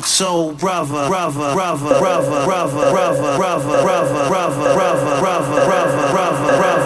funk soul brother, brother, brother, brother, brother, brother, brother, brother, brother, brother, brother, brother, brother.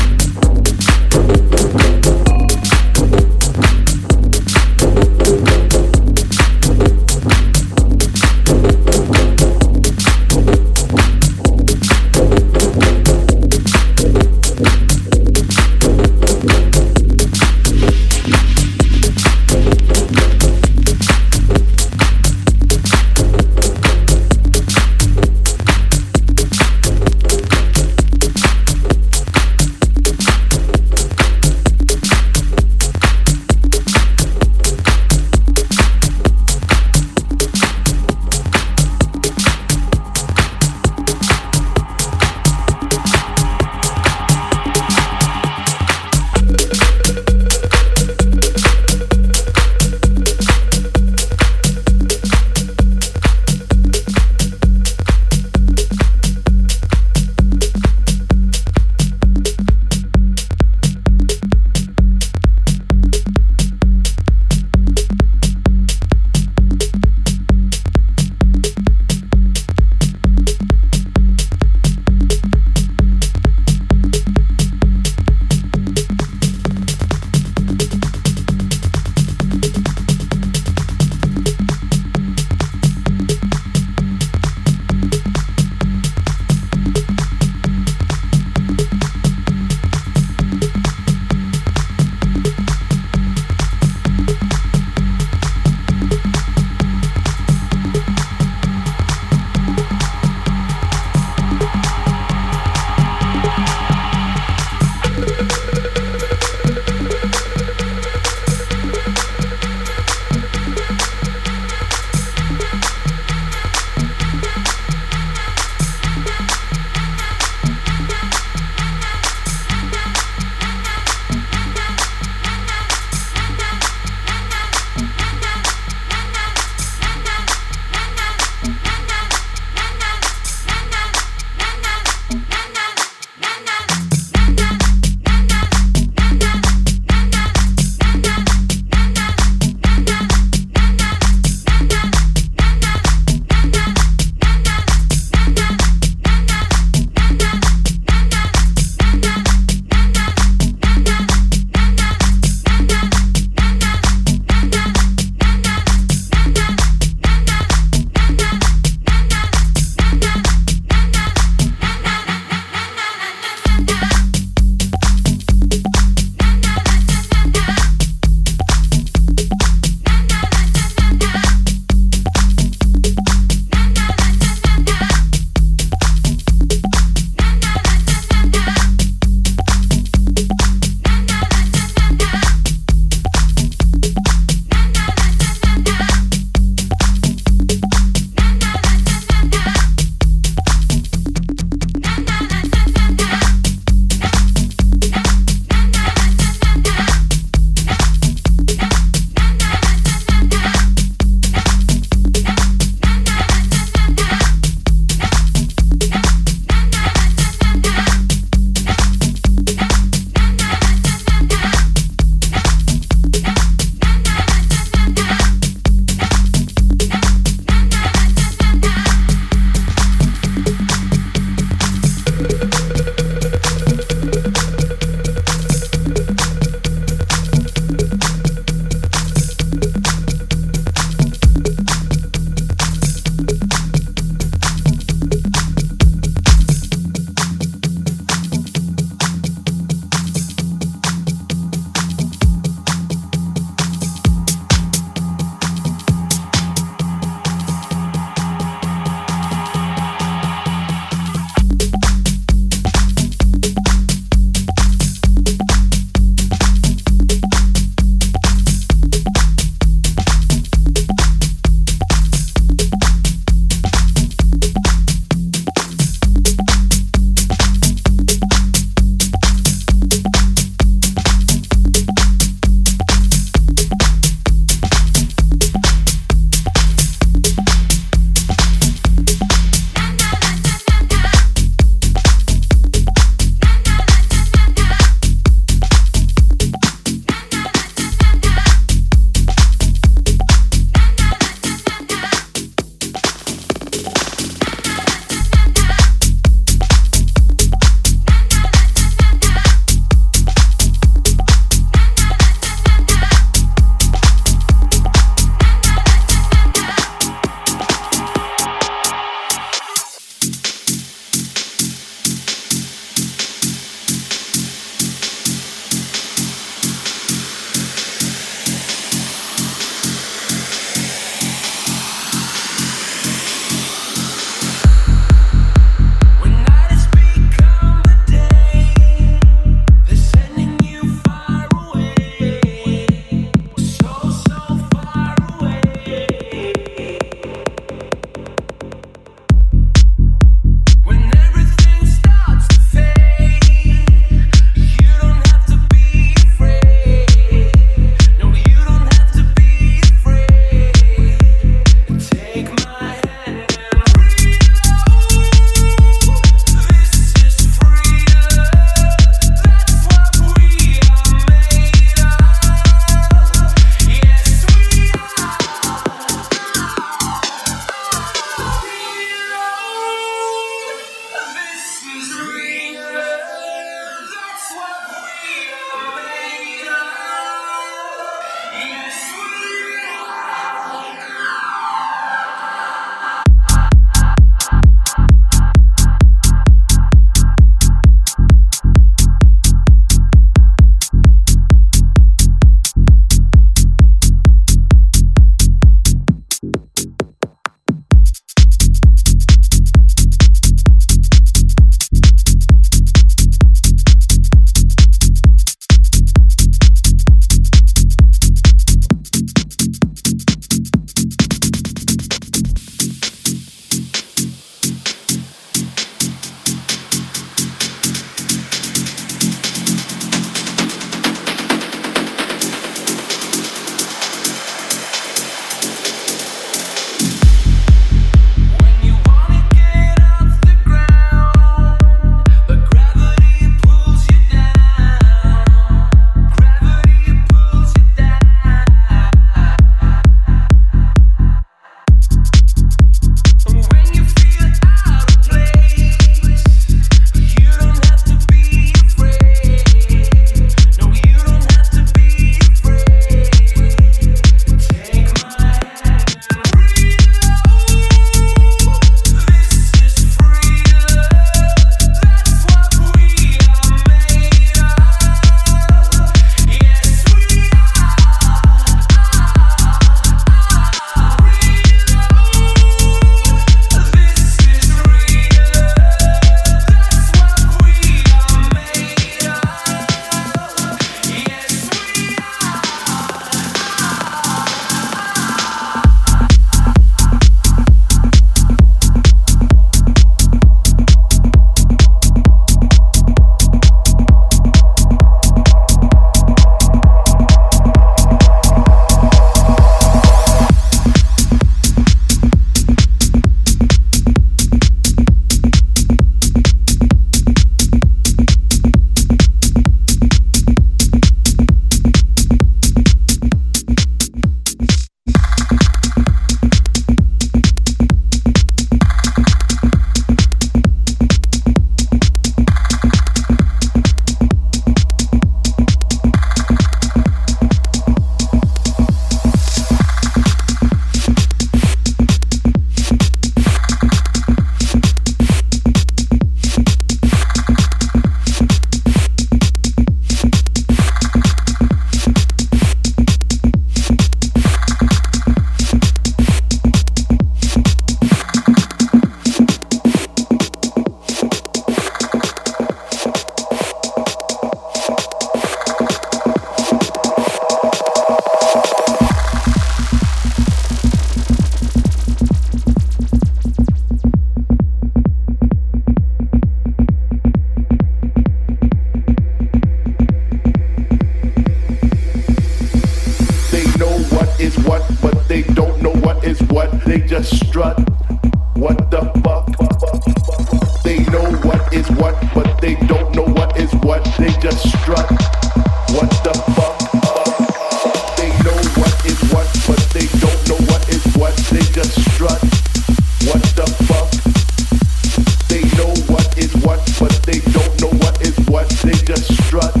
Just strut.